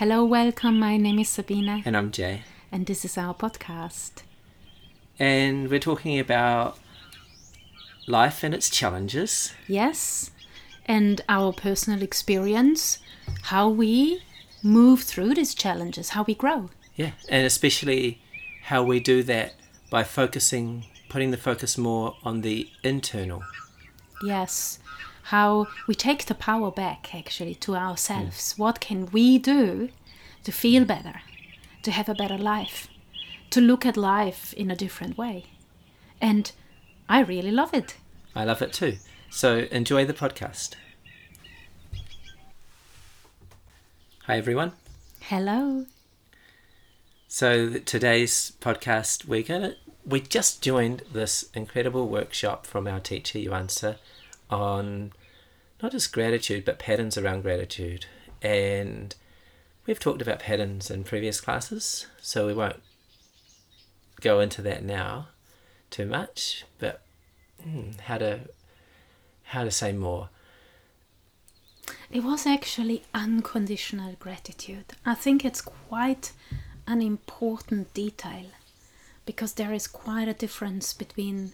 Hello, welcome. My name is Sabina, And I'm Jay. and this is our podcast. And we're talking about life and its challenges. Yes, and our personal experience, how we move through these challenges, how we grow. Yeah. And especially how we do that by focusing, putting the focus more on the internal. Yes, how we take the power back actually to ourselves. Mm. What can we do to feel better, to have a better life, to look at life in a different way? And I really love it. I love it too. So enjoy the podcast. Hi, everyone. Hello. So today's podcast, we're gonna we just joined this incredible workshop from our teacher Yuan Si on not just gratitude but patterns around gratitude, and we've talked about patterns in previous classes, so we won't go into that now too much. But hmm, how to how to say more? It was actually unconditional gratitude. I think it's quite an important detail because there is quite a difference between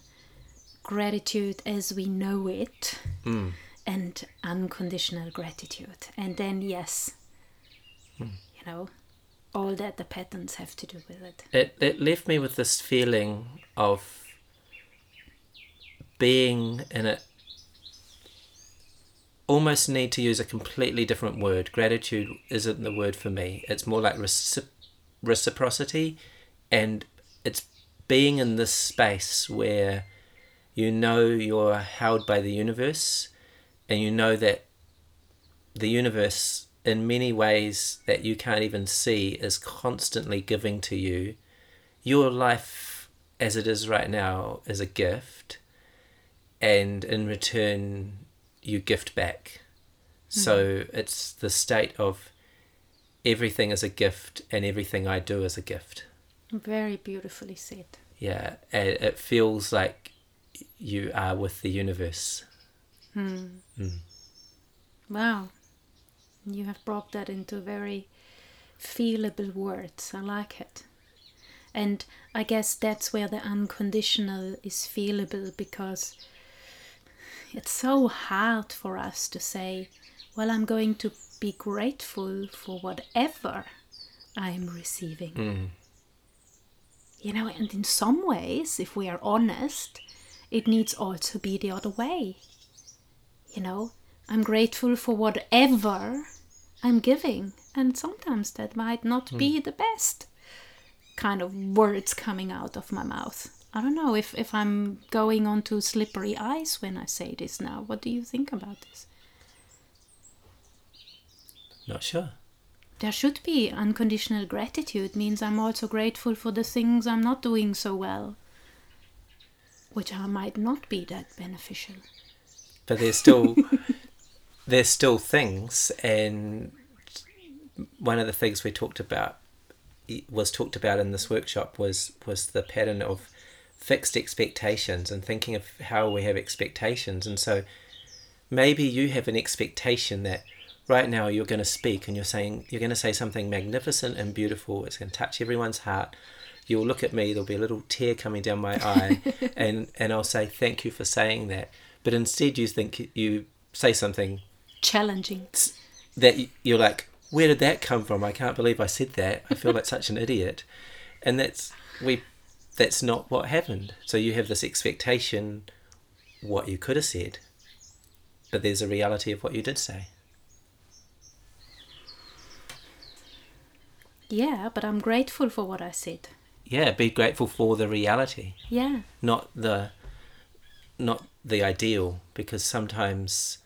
gratitude as we know it Mm. And unconditional gratitude. And then, yes, hmm. you know, all that the patterns have to do with it. it, it left me with this feeling of being in it almost need to use a completely different word gratitude isn't the word for me it's more like recip- reciprocity and it's being in this space where you know you're held by the universe and you know that the universe in many ways that you can't even see is constantly giving to you your life as it is right now is a gift and in return you gift back. Hmm. So it's the state of everything is a gift and everything i do is a gift. Very beautifully said. yeah it feels like you are with the universe Hmm. Hmm. Wow. You have brought that into very feelable words. I like it. And I guess that's where the unconditional is feelable because it's so hard for us to say, well, I'm going to be grateful for whatever I'm receiving. Hmm. You know, and in some ways, if we are honest, it needs also be the other way you know i'm grateful for whatever i'm giving. And sometimes that might not hmm. be the best kind of words coming out of my mouth. I don't know if if i'm going onto slippery ice when i say this now. What do you think about this? Not sure. There should be unconditional gratitude. Means i'm also grateful for the things i'm not doing so well which I might not be that beneficial but there's still there's still things and one of the things we talked about was talked about in this workshop was was the pattern of fixed expectations and thinking of how we have expectations. And so maybe you have an expectation that right now you're going to speak and you're saying you're going to say something magnificent and beautiful. It's going to touch everyone's heart. You'll look at me there'll be a little tear coming down my eye and and I'll say thank you for saying that but instead you think you say something challenging. that you're like where did that come from? I can't believe i said that. I feel like such an idiot. And that's we that's not what happened. So you have this expectation what you could have said but there's a reality of what you did say. Yeah, but I'm grateful for what I said. yeah be grateful for the reality. Yeah. not the not the ideal because sometimes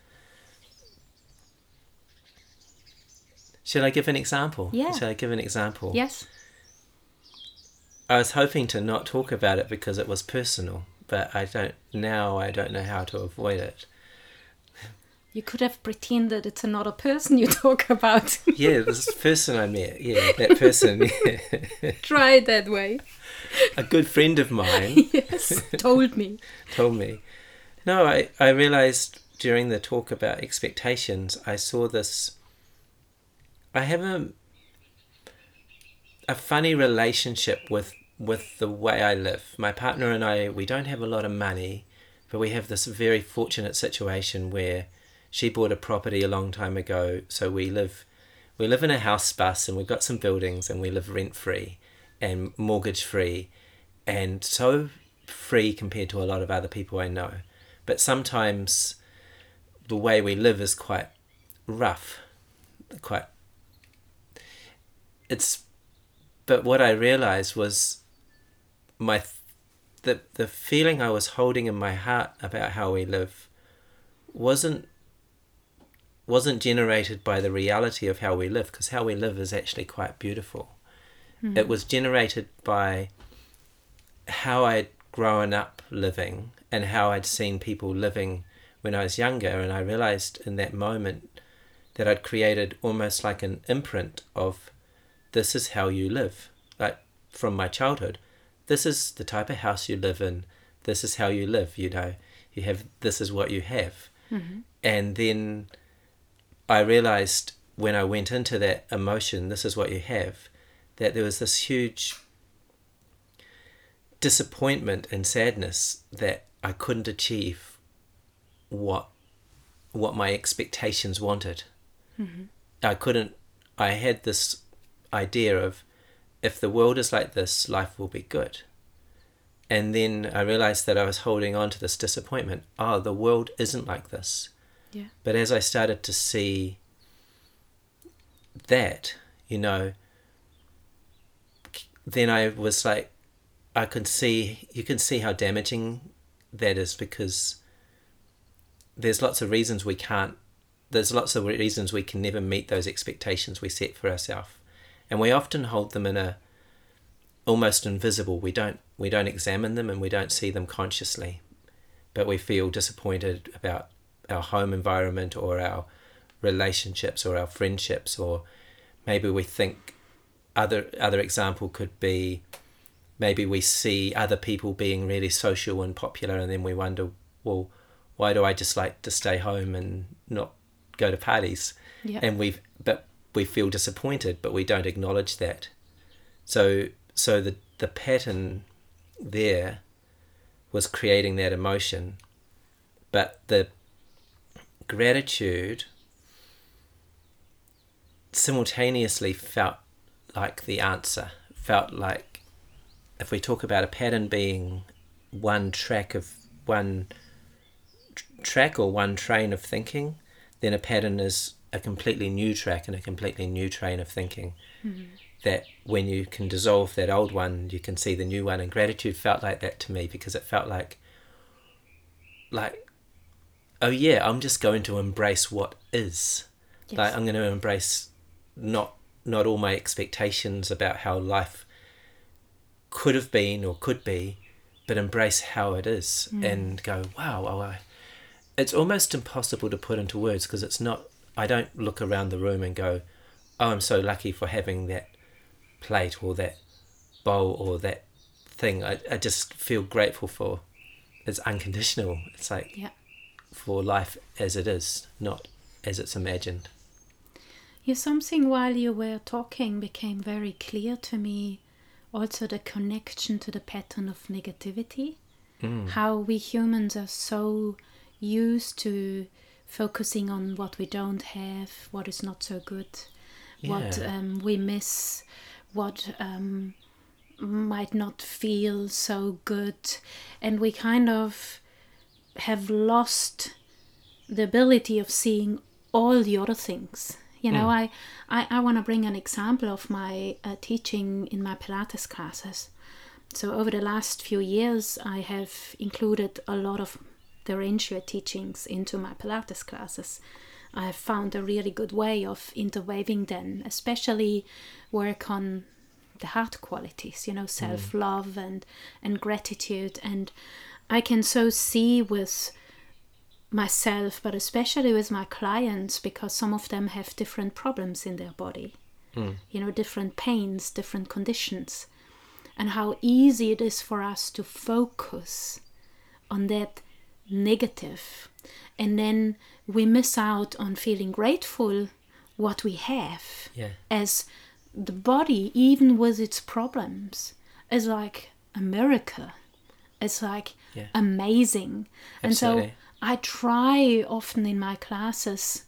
should i give an example Yeah. should i give an example Yes. I was hoping to not talk about it because it was personal, but I don't now. I don't know how to avoid it. You could have pretended it's another person you talk about. Yeah, this person I met. Yeah, that person. Try it that way. A good friend of mine Yes. Told me. told me. No, I I realized during the talk about expectations, I saw this. I have a a funny relationship with with the way I live. My partner and I, we don't have a lot of money, but we have this very fortunate situation where she bought a property a long time ago, so we live we live in a house bus and we've got some buildings and we live rent free and mortgage free and so free compared to a lot of other people I know. But sometimes the way we live is quite rough, quite. It's, but what I realized was my, the the feeling I was holding in my heart about how we live, wasn't wasn't generated by the reality of how we live because how we live is actually quite beautiful. Mm-hmm. It was generated by how I'd grown up living and how I'd seen people living when I was younger. And I realized in that moment that I'd created almost like an imprint of this is how you live, like from my childhood. This is the type of house you live in. This is how you live, you know. You have this is what you have. Mm-hmm. And then I realized when I went into that emotion, this is what you have, that there was this huge disappointment and sadness that I couldn't achieve what what my expectations wanted. Mm-hmm. I couldn't. I had this idea of if the world is like this, life will be good. And then I realized that I was holding on to this disappointment. Oh, the world isn't like this. Yeah. But as I started to see that, you know, then I was like, I could see, you can see how damaging that is because there's lots of reasons we can't, there's lots of reasons we can never meet those expectations we set for ourselves. And we often hold them in a, almost invisible. We don't, we don't examine them and we don't see them consciously, but we feel disappointed about our home environment or our relationships or our friendships or maybe we think other other example could be maybe we see other people being really social and popular and then we wonder well why do I just like to stay home and not go to parties? And we've but we feel disappointed but we don't acknowledge that. So so the the pattern there was creating that emotion but the gratitude simultaneously felt like the answer, felt like if we talk about a pattern being one track of one tr- track or one train of thinking, then a pattern is a completely new track and a completely new train of thinking. Mm-hmm. That when you can dissolve that old one, you can see the new one. And gratitude felt like that to me because it felt like, like oh yeah, I'm just going to embrace what is. Yes. Like I'm going to embrace not not all my expectations about how life could have been or could be, but embrace how it is mm. and go, wow, oh, I, it's almost impossible to put into words because it's not. I don't look around the room and go, oh, I'm so lucky for having that plate or that bowl or that thing. I, I just feel grateful for. It's unconditional. It's like yeah for life as it is, not as it's imagined. Yeah, something while you were talking became very clear to me also the connection to the pattern of negativity. Mm. How we humans are so used to focusing on what we don't have, what is not so good, yeah. what um, we miss, what um, might not feel so good. And we kind of have lost the ability of seeing all the other things you know mm. i i, I want to bring an example of my uh, teaching in my pilates classes so over the last few years i have included a lot of the range teachings into my pilates classes i have found a really good way of interweaving them especially work on the heart qualities you know mm. self-love mm. and and gratitude and I can so see with myself, but especially with my clients, because some of them have different problems in their body, mm. you know, different pains, different conditions, and how easy it is for us to focus on that negative, and then we miss out on feeling grateful what we have yeah. as the body, even with its problems, is like a miracle. It's like Yeah. amazing. And so Absolutely. I try often in my classes,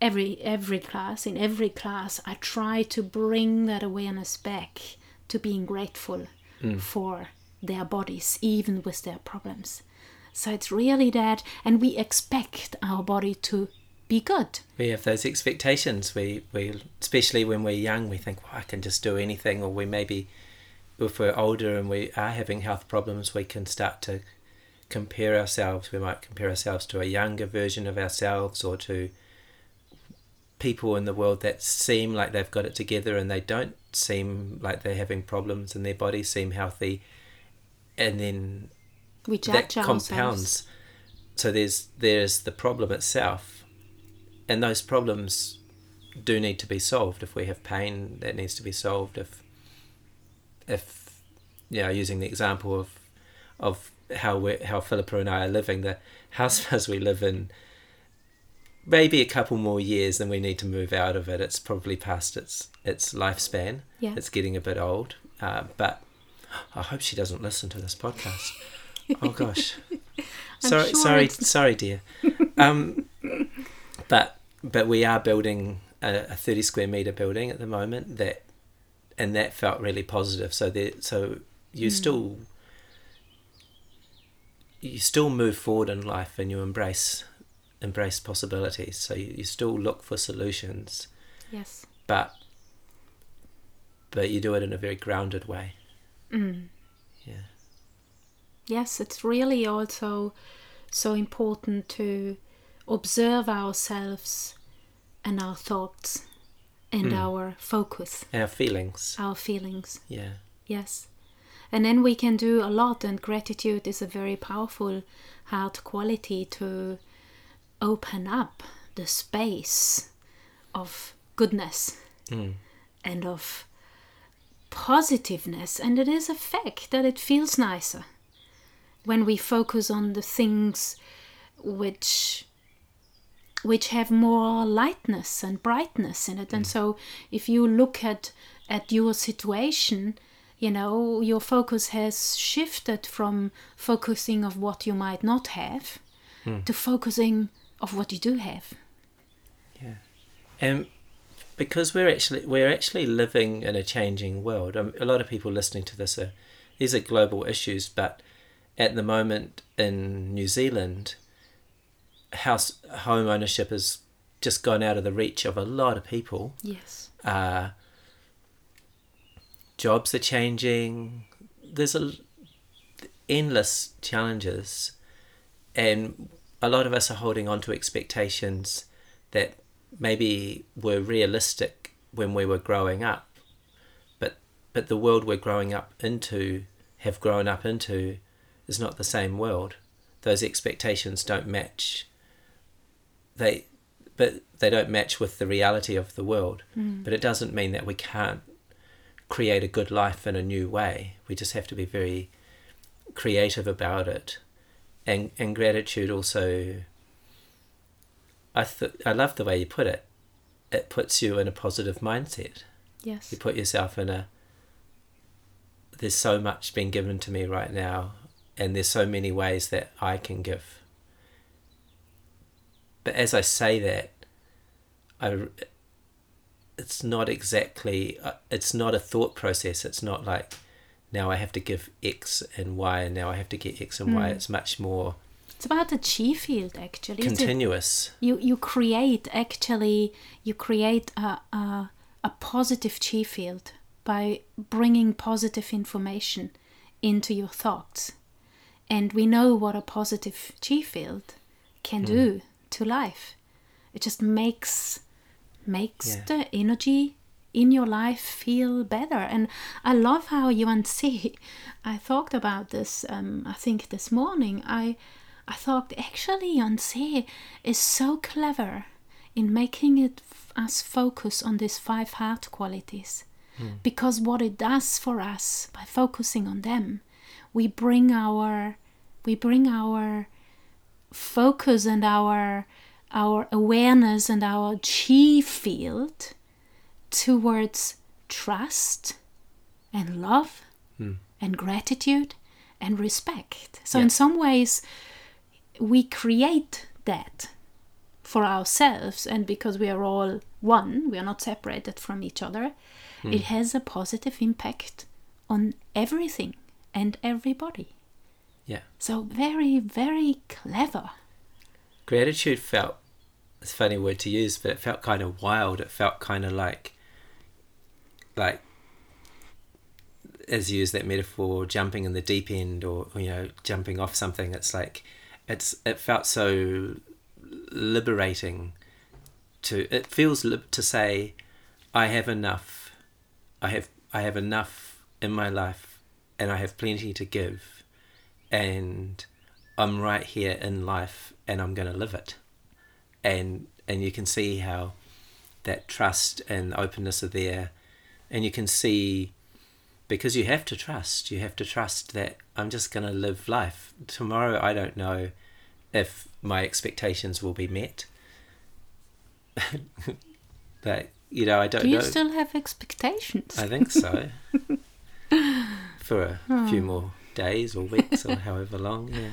every every class, in every class, I try to bring that awareness back to being grateful mm. for their bodies, even with their problems. So it's really that, and we expect our body to be good. we have those expectations. We we especially when we're young, we think, well, I can just do anything, or we maybe if we're older and we are having health problems, we can start to compare ourselves. We might compare ourselves to a younger version of ourselves, or to people in the world that seem like they've got it together and they don't seem like they're having problems and their bodies seem healthy and then We that judge ourselves. compounds. So there's there's the problem itself, and those problems do need to be solved. If we have pain, that needs to be solved. If if you know, using the example of of how we how Philippa and I are living, the house as we live in, maybe a couple more years, then we need to move out of it. It's probably past its its lifespan. Yeah. It's getting a bit old, uh, but I hope she doesn't listen to this podcast. Oh gosh. Sorry, sure sorry, it's- sorry, dear. Um, but but we are building a, a thirty square meter building at the moment that, and that felt really positive. So there, so you Hmm. still you still move forward in life and you embrace embrace possibilities. So you, you still look for solutions, Yes. but but you do it in a very grounded way. Mm. Yeah. Yes, it's really also so important to observe ourselves and our thoughts and Mm. our focus, And our feelings. our feelings. Yeah. Yes. And then we can do a lot, and gratitude is a very powerful heart quality to open up the space of goodness Mm. and of positiveness. And it is a fact that it feels nicer when we focus on the things which which have more lightness and brightness in it. And so if you look at at your situation, you know, your focus has shifted from focusing of what you might not have to focusing of what you do have. Yeah, and because we're actually we're actually living in a changing world. Um, a lot of people listening to this are these are global issues, but at the moment in New Zealand, house home ownership has just gone out of the reach of a lot of people. Yes. Uh, jobs are changing. There's a endless challenges, and a lot of us are holding on to expectations that maybe were realistic when we were growing up, but but the world we're growing up into, have grown up into, is not the same world. Those expectations don't match. They, but they don't match with the reality of the world. Mm. But it doesn't mean that we can't create a good life in a new way. We just have to be very creative about it, and and gratitude also. I th- I love the way you put it. It puts you in a positive mindset. Yes. You put yourself in a. There's so much being given to me right now, and there's so many ways that I can give. But as I say that, I. It's not exactly. uh, It's not a thought process. It's not like, now I have to give X and Y, and now I have to get X and Y. It's much more It's about the chi field actually. continuous. you you create actually you create a, a a positive chi field by bringing positive information into your thoughts and we know what a positive chi field can do to life it just makes makes Yeah. the energy in your life feel better. And i love how yuan si i talked about this um, i think this morning. I i thought actually yuan is so clever in making it f- us focus on these five heart qualities. Because what it does for us by focusing on them we bring our we bring our focus and our our awareness and our chi field towards trust and love Hmm. and gratitude and respect. So, Yeah. in some ways, we create that for ourselves, and because we are all one, we are not separated from each other, Hmm. it has a positive impact on everything and everybody. Yeah. So, very, very clever. Gratitude felt, it's a funny word to use, but it felt kind of wild. It felt kind of like, like, as you use that metaphor, jumping in the deep end or, you know, jumping off something. It's like, it's, it felt so liberating to, it feels to say, I have enough. I have, I have enough in my life and I have plenty to give. And I'm right here in life and I'm going to live it. And and you can see how that trust and openness are there and you can see because you have to trust, you have to trust that I'm just going to live life. Tomorrow I don't know if my expectations will be met. that you know, I don't Do you know. still have expectations? I think so. For a hmm. few more days or weeks or however long, yeah.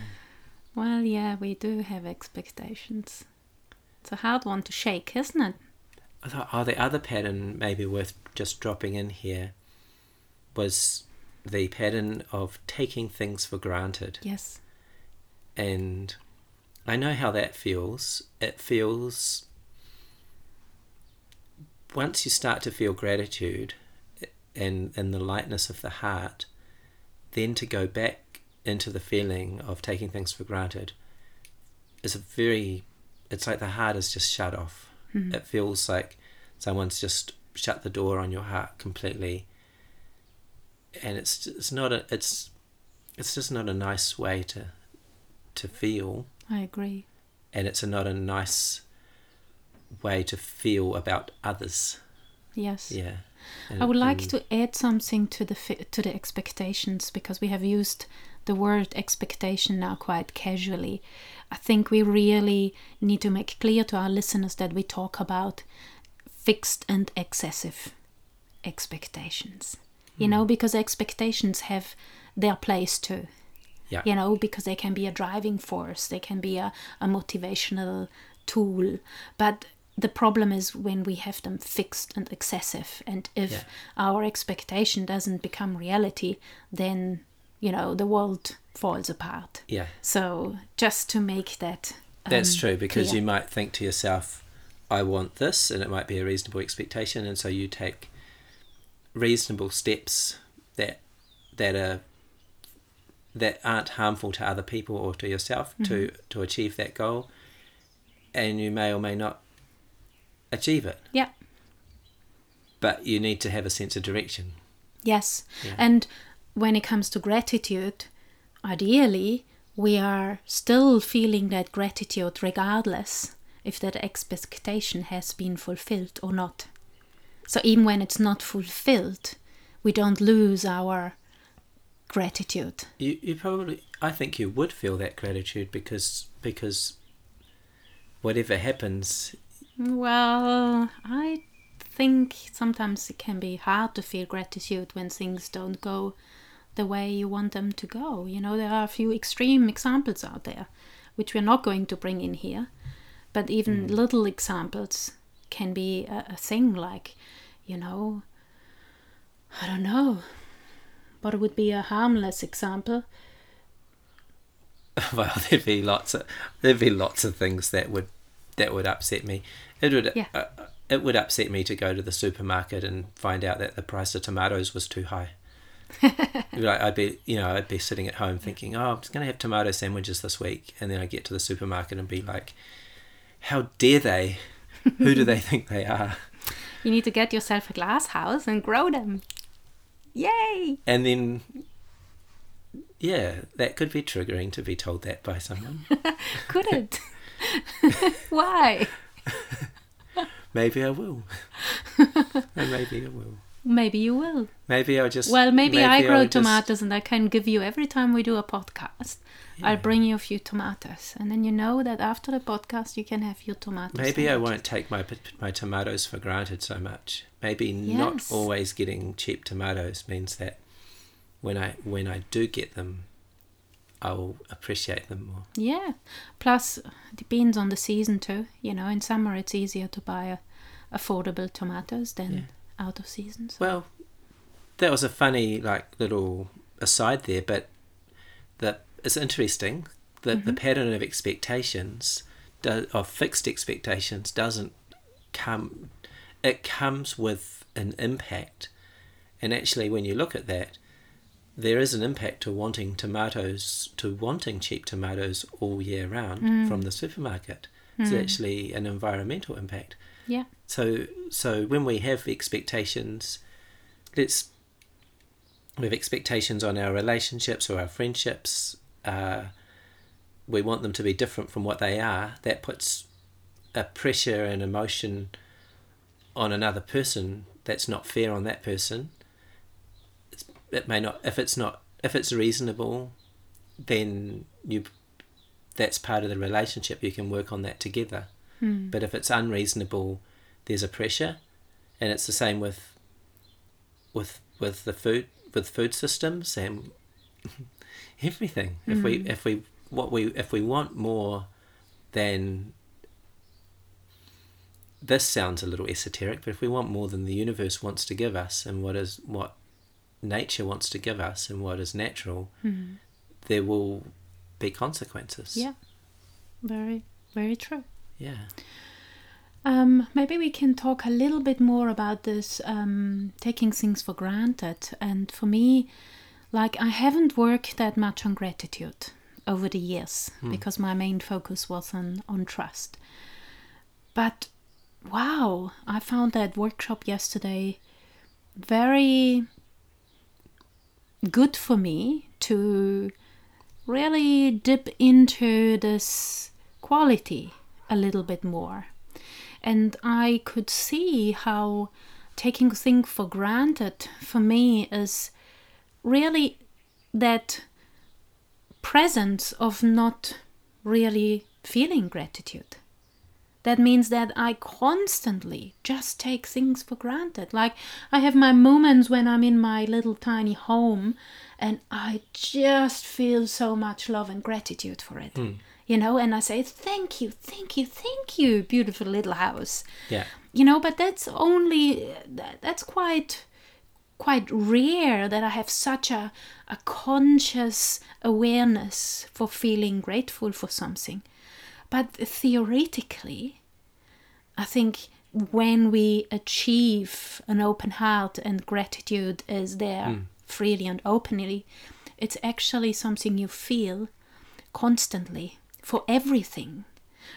Well, yeah, we do have expectations. It's a hard one to shake, isn't it? I thought, oh, the other pattern maybe worth just dropping in here was the pattern of taking things for granted. Yes. And I know how that feels. It feels, once you start to feel gratitude and, and the lightness of the heart, then to go back into the feeling of taking things for granted is a very, it's like the heart is just shut off. Mm-hmm. It feels like someone's just shut the door on your heart completely. And it's it's not a it's it's just not a nice way to to feel I agree. and it's a, not a nice way to feel about others Yes. yeah I would like And- to add something to the to the expectations because we have used the word expectation now quite casually. I think we really need to make clear to our listeners that we talk about fixed and excessive expectations. You hmm. know, because expectations have their place too. yeah you know, because they can be a driving force, they can be a, a motivational tool. But the problem is when we have them fixed and excessive, and if Yeah. our expectation doesn't become reality, then, you know, the world falls apart. yeah So just to make that. that's um, true because clear. you might think to yourself i want this and it might be a reasonable expectation and so you take reasonable steps that that are that aren't harmful to other people or to yourself to to achieve that goal and you may or may not achieve it Yeah. but you need to have a sense of direction Yes. Yeah. And when it comes to gratitude, ideally, we are still feeling that gratitude regardless if that expectation has been fulfilled or not. So even when it's not fulfilled, we don't lose our gratitude. You you probably I think you would feel that gratitude because because whatever happens Well, I think sometimes it can be hard to feel gratitude when things don't go the way you want them to go. You know, there are a few extreme examples out there, which we're not going to bring in here, but even little examples can be a, a thing like, you know, I don't know. What would be a harmless example? well there'd be lots of there'd be lots of things that would that would upset me. It would Yeah. uh, it would upset me to go to the supermarket and find out that the price of tomatoes was too high. I'd be, you know, I'd be sitting at home thinking, "Oh, I'm just going to have tomato sandwiches this week," and then I get to the supermarket and be like, "How dare they? Who do they think they are?" You need to get yourself a glass house and grow them. Yay! And then, yeah, that could be triggering to be told that by someone. Could it? Why? maybe I will. and maybe I will. Maybe you will. Maybe I'll just. Well, maybe, I I'll grow just- tomatoes and I can give you every time we do a just- podcast. I'll bring you a few tomatoes, and then you know that after the podcast you can have your tomatoes. Maybe I won't take my my tomatoes for granted so much. Maybe not always getting cheap tomatoes means that when I when I do get them, I'll appreciate them more. Yeah. Plus, it depends on the season too. You know, in summer it's easier to buy affordable tomatoes than Yeah. Out of season. So. Well, that was a funny like little aside there, but that it's interesting that the mm-hmm. pattern of expectations do, of fixed expectations doesn't come. It comes with an impact, and actually, when you look at that, there is an impact to wanting tomatoes to wanting cheap tomatoes all year round mm. from the supermarket. It's mm. actually an environmental impact. Yeah. So so when we have expectations, let's we have expectations on our relationships or our friendships. Uh, we want them to be different from what they are. That puts a pressure and emotion on another person that's not fair on that person. It's, it may not if it's not if it's reasonable, then you that's part of the relationship. You can work on that together. Hmm. But if it's unreasonable, there's a pressure, and it's the same with with with the food with food systems and everything. If we if we what we if we want more than this sounds a little esoteric, but if we want more than the universe wants to give us and what is what nature wants to give us and what is natural, there will be consequences. Yeah. Very, very true. Yeah. Um, maybe we can talk a little bit more about this um, taking things for granted. And for me, like I haven't worked that much on gratitude over the years because my main focus was on on trust. But wow, I found that workshop yesterday very good for me to really dip into this quality a little bit more. And I could see how taking things for granted for me is really that presence of not really feeling gratitude. That means that I constantly just take things for granted. Like I have my moments when I'm in my little tiny home and I just feel so much love and gratitude for it. Hmm. You know, and I say, Thank you, thank you, thank you, beautiful little house. Yeah. you know but that's only that- that's quite quite rare that i have such a, a conscious awareness for feeling grateful for something. But theoretically i think when we achieve an open heart and gratitude is there hmm. freely and openly it's actually something you feel constantly for everything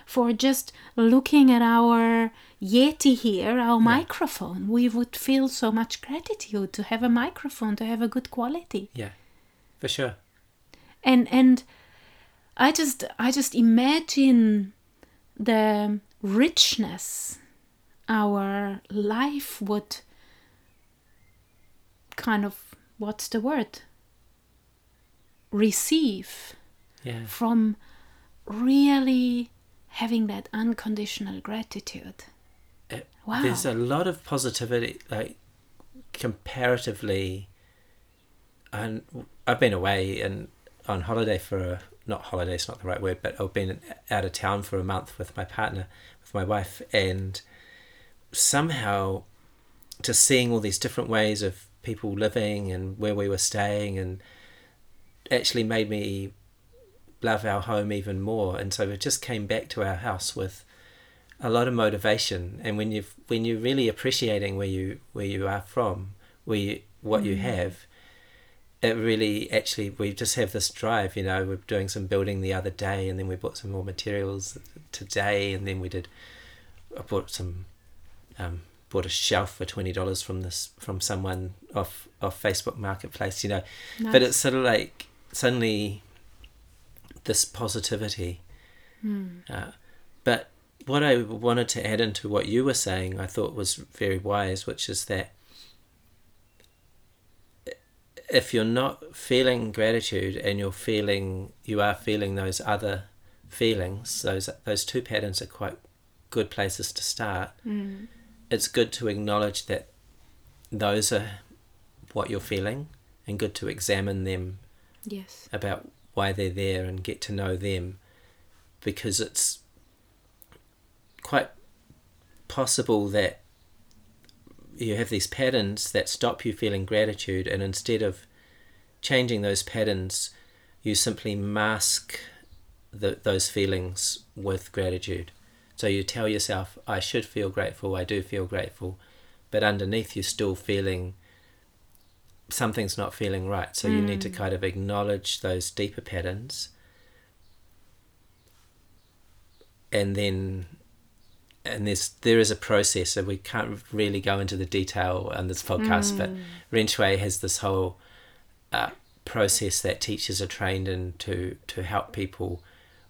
for just looking at our Yeti here, our microphone. We would feel so much gratitude to have a microphone, to have a good quality. Yeah. For sure. And and I just I just imagine the richness our life would kind of what's the word? Receive Yeah. from really having that unconditional gratitude. It- Wow. There's a lot of positivity, like comparatively. And I've been away and on holiday for a not holiday. It's not the right word, but I've been out of town for a month with my partner, with my wife, and somehow just seeing all these different ways of people living and where we were staying, and actually made me love our home even more. And so we just came back to our house with a lot of motivation. And when you when you're really appreciating where you where you are from where you, what you have it really actually we just have this drive you know we're doing some building the other day and then we bought some more materials today and then we did I bought some um, bought a shelf for twenty dollars from this from someone off off Facebook Marketplace you know. But it's sort of like suddenly this positivity uh, but what I wanted to add into what you were saying, I thought was very wise, which is that if you're not feeling gratitude and you're feeling you are feeling those other feelings, those those two patterns are quite good places to start. Mm. It's good to acknowledge that those are what you're feeling and good to examine them Yes. about why they're there and get to know them because it's quite possible that you have these patterns that stop you feeling gratitude and instead of changing those patterns you simply mask the, those feelings with gratitude. So you tell yourself i should feel grateful i do feel grateful but underneath you're still feeling something's not feeling right. So you need to kind of acknowledge those deeper patterns. And then and there's there is a process so we can't really go into the detail on this podcast but Ren Shui has this whole uh, process that teachers are trained in to to help people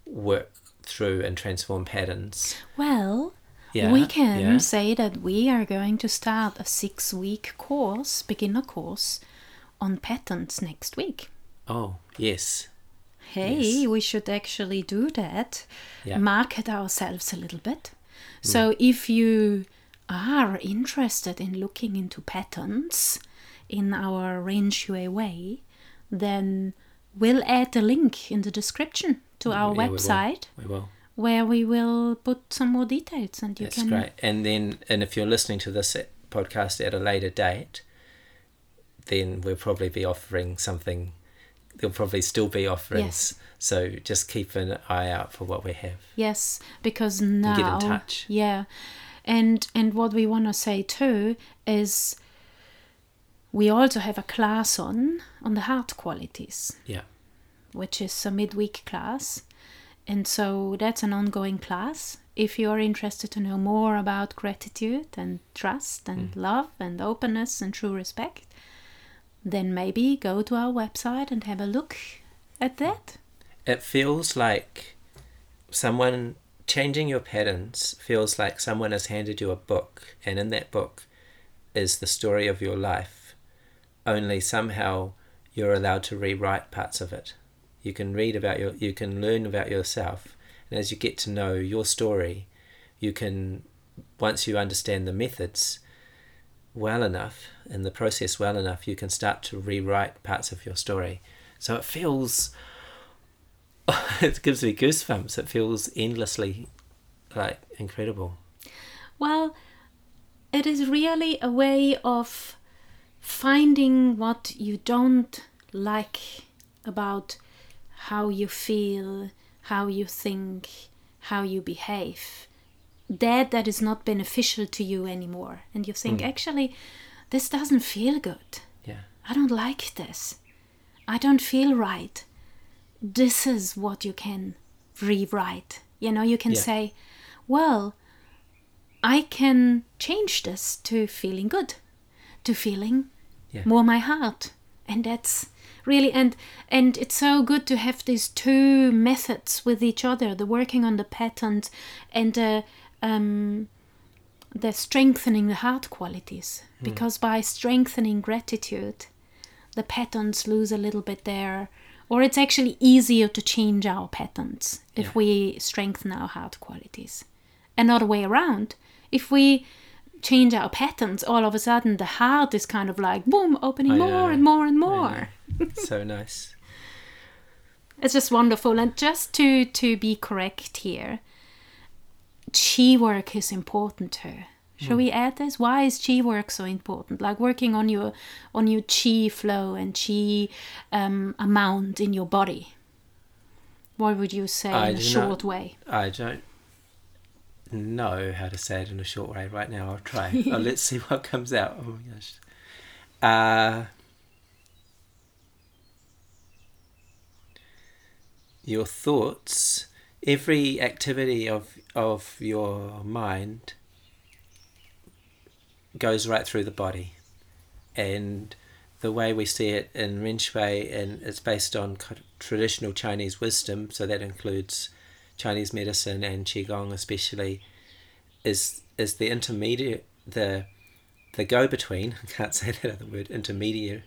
work through and transform patterns. Well, yeah we can yeah. say that we are going to start a six week course, beginner course, on patterns next week. oh yes Hey, Yes. we should actually do that. Yeah. Market ourselves a little bit. Mm. So if you are interested in looking into patterns in our Ren Shui way, then we'll add a link in the description to mm, our Yeah, we will. website we will where we will put some more details and you can That's can great. And then, and if you're listening to this podcast at a later date, then we'll probably be offering something. There'll probably still be offerings. So just keep an eye out for what we have. Yes, because now get in touch. Yeah. And and what we want to say too is we also have a class on on the heart qualities, Yeah. which is a midweek class. And so that's an ongoing class. If you are interested to know more about gratitude and trust and mm. love and openness and true respect, then maybe go to our website and have a look at that. It feels like someone changing your patterns feels like someone has handed you a book, and in that book is the story of your life. Only somehow you're allowed to rewrite parts of it. You can read about your, you can learn about yourself, and as you get to know your story, you can, once you understand the methods well enough and the process well enough, you can start to rewrite parts of your story. So it feels it gives me goosebumps. It feels endlessly like incredible. Well, it is really a way of finding what you don't like about how you feel, how you think, how you behave. That that is not beneficial to you anymore. And you think, mm. actually, this doesn't feel good. Yeah. I don't like this. I don't feel right. This is what you can rewrite. You know, you can Yeah. say, well, I can change this to feeling good, to feeling Yeah. more my heart. And that's really and and it's so good to have these two methods with each other, the working on the patterns and the um the strengthening the heart qualities. Because by strengthening gratitude, the patterns lose a little bit there or it's actually easier to change our patterns if Yeah. we strengthen our heart qualities another way around if we change our patterns all of a sudden the heart is kind of like boom opening I more know. and more and more. So nice. it's just wonderful. And just to to be correct here chi work is important too. Shall we add this? Why is chi work so important? Like working on your on your chi flow and chi um, amount in your body. What would you say I in a short not- way? I don't know how to say it in a short way right now. I'll try. oh, let's see what comes out. Oh my gosh. Uh, your thoughts, every activity of of your mind goes right through the body, and the way we see it in Ren Shui, and it's based on traditional Chinese wisdom, so that includes Chinese medicine and qigong especially, is is the intermediate the the go between. I can't say that other word intermediate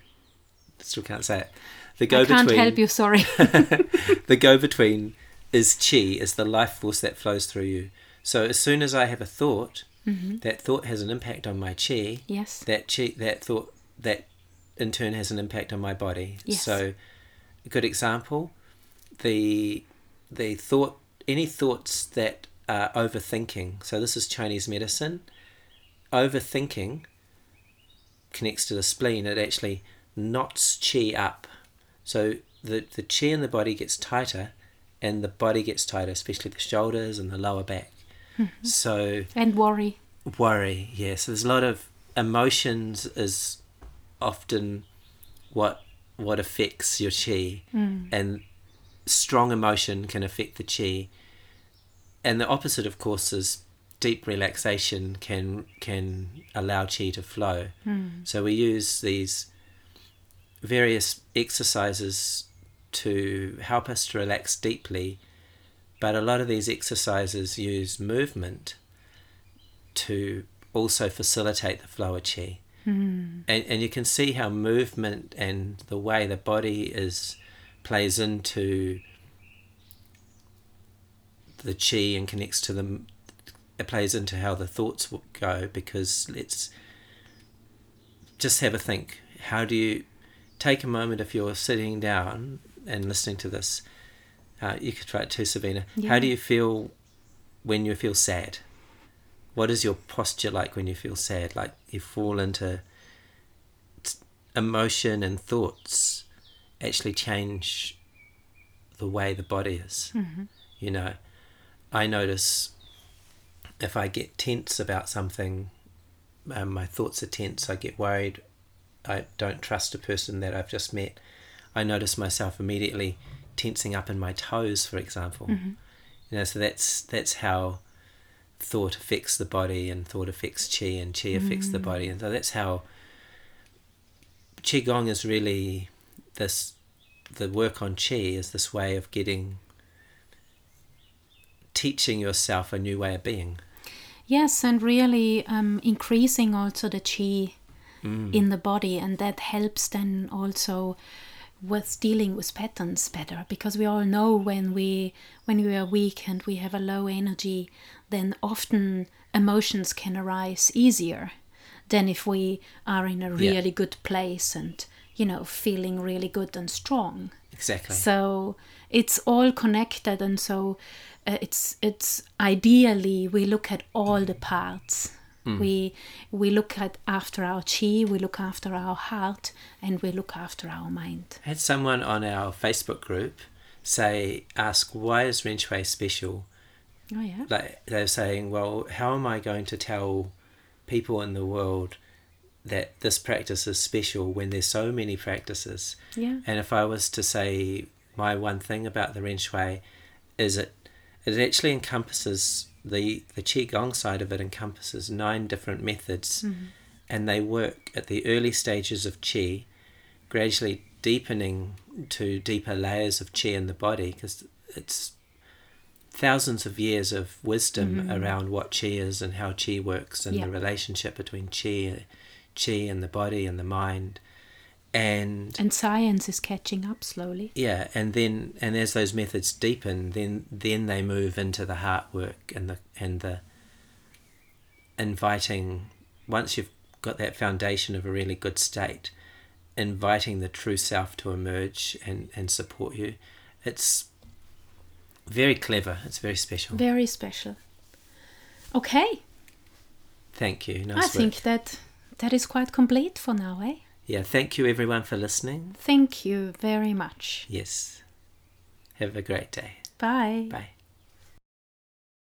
still can't say it. The go between. I can't help you. Sorry. the go between is chi, is the life force that flows through you. So as soon as I have a thought, mm-hmm. that thought has an impact on my chi. yes. That chi, that thought, that in turn has an impact on my body. Yes. So, a good example, the the thought, any thoughts that are overthinking. So this is Chinese medicine. Overthinking connects to the spleen. It actually knots chi up. So the the chi in the body gets tighter, and the body gets tighter, especially the shoulders and the lower back. Hmm. So And worry. worry yes there's a lot of emotions is often what what affects your chi hmm. and strong emotion can affect the chi and the opposite of course is deep relaxation can can allow chi to flow so we use these various exercises to help us to relax deeply but a lot of these exercises use movement to also facilitate the flow of chi. Mm. And, and you can see how movement and the way the body is plays into the chi and connects to them. It plays into how the thoughts will go because let's just have a think. How do you take a moment if you're sitting down and listening to this? Uh, you could try it too, Sabina. How do you feel when you feel sad? What is your posture like when you feel sad? Like you fall into emotion and thoughts actually change the way the body is. Mm-hmm. You know, I notice if I get tense about something, um, my thoughts are tense, I get worried, I don't trust a person that I've just met, I notice myself immediately tensing up in my toes, for example. Mm-hmm. You know, so that's that's how thought affects the body and thought affects chi and chi affects the mm. body and so that's how qigong is really this the work on chi is this way of getting teaching yourself a new way of being Yes, and really um, increasing also the chi in the body, and that helps then also with dealing with patterns better because we all know when we when we are weak and we have a low energy then often emotions can arise easier than if we are in a Yeah. really good place and you know feeling really good and strong. Exactly. So it's all connected and so uh, it's it's ideally we look at all the parts. We we look at after our chi we look after our heart and we look after our mind. I had someone on our facebook group say ask why is ren shui special? Oh yeah. Like they're saying, well, how am I going to tell people in the world that this practice is special when there's so many practices? yeah And if I was to say my one thing about the Ren Shui is it it actually encompasses the the qigong side of it encompasses nine different methods, mm-hmm. and they work at the early stages of qi, gradually deepening to deeper layers of qi in the body because it's thousands of years of wisdom mm-hmm. around what qi is and how qi works and Yeah. the relationship between qi qi and the body and the mind and and science is catching up slowly. Yeah and then and as those methods deepen then then they move into the heart work and the and the inviting once you've got that foundation of a really good state inviting the true self to emerge and and support you it's very clever. It's very special. Very special. Okay. Thank you. Nice i work. think that that is quite complete for now eh? Yeah thank you everyone for listening. Thank you very much. Yes. Have a great day. Bye. Bye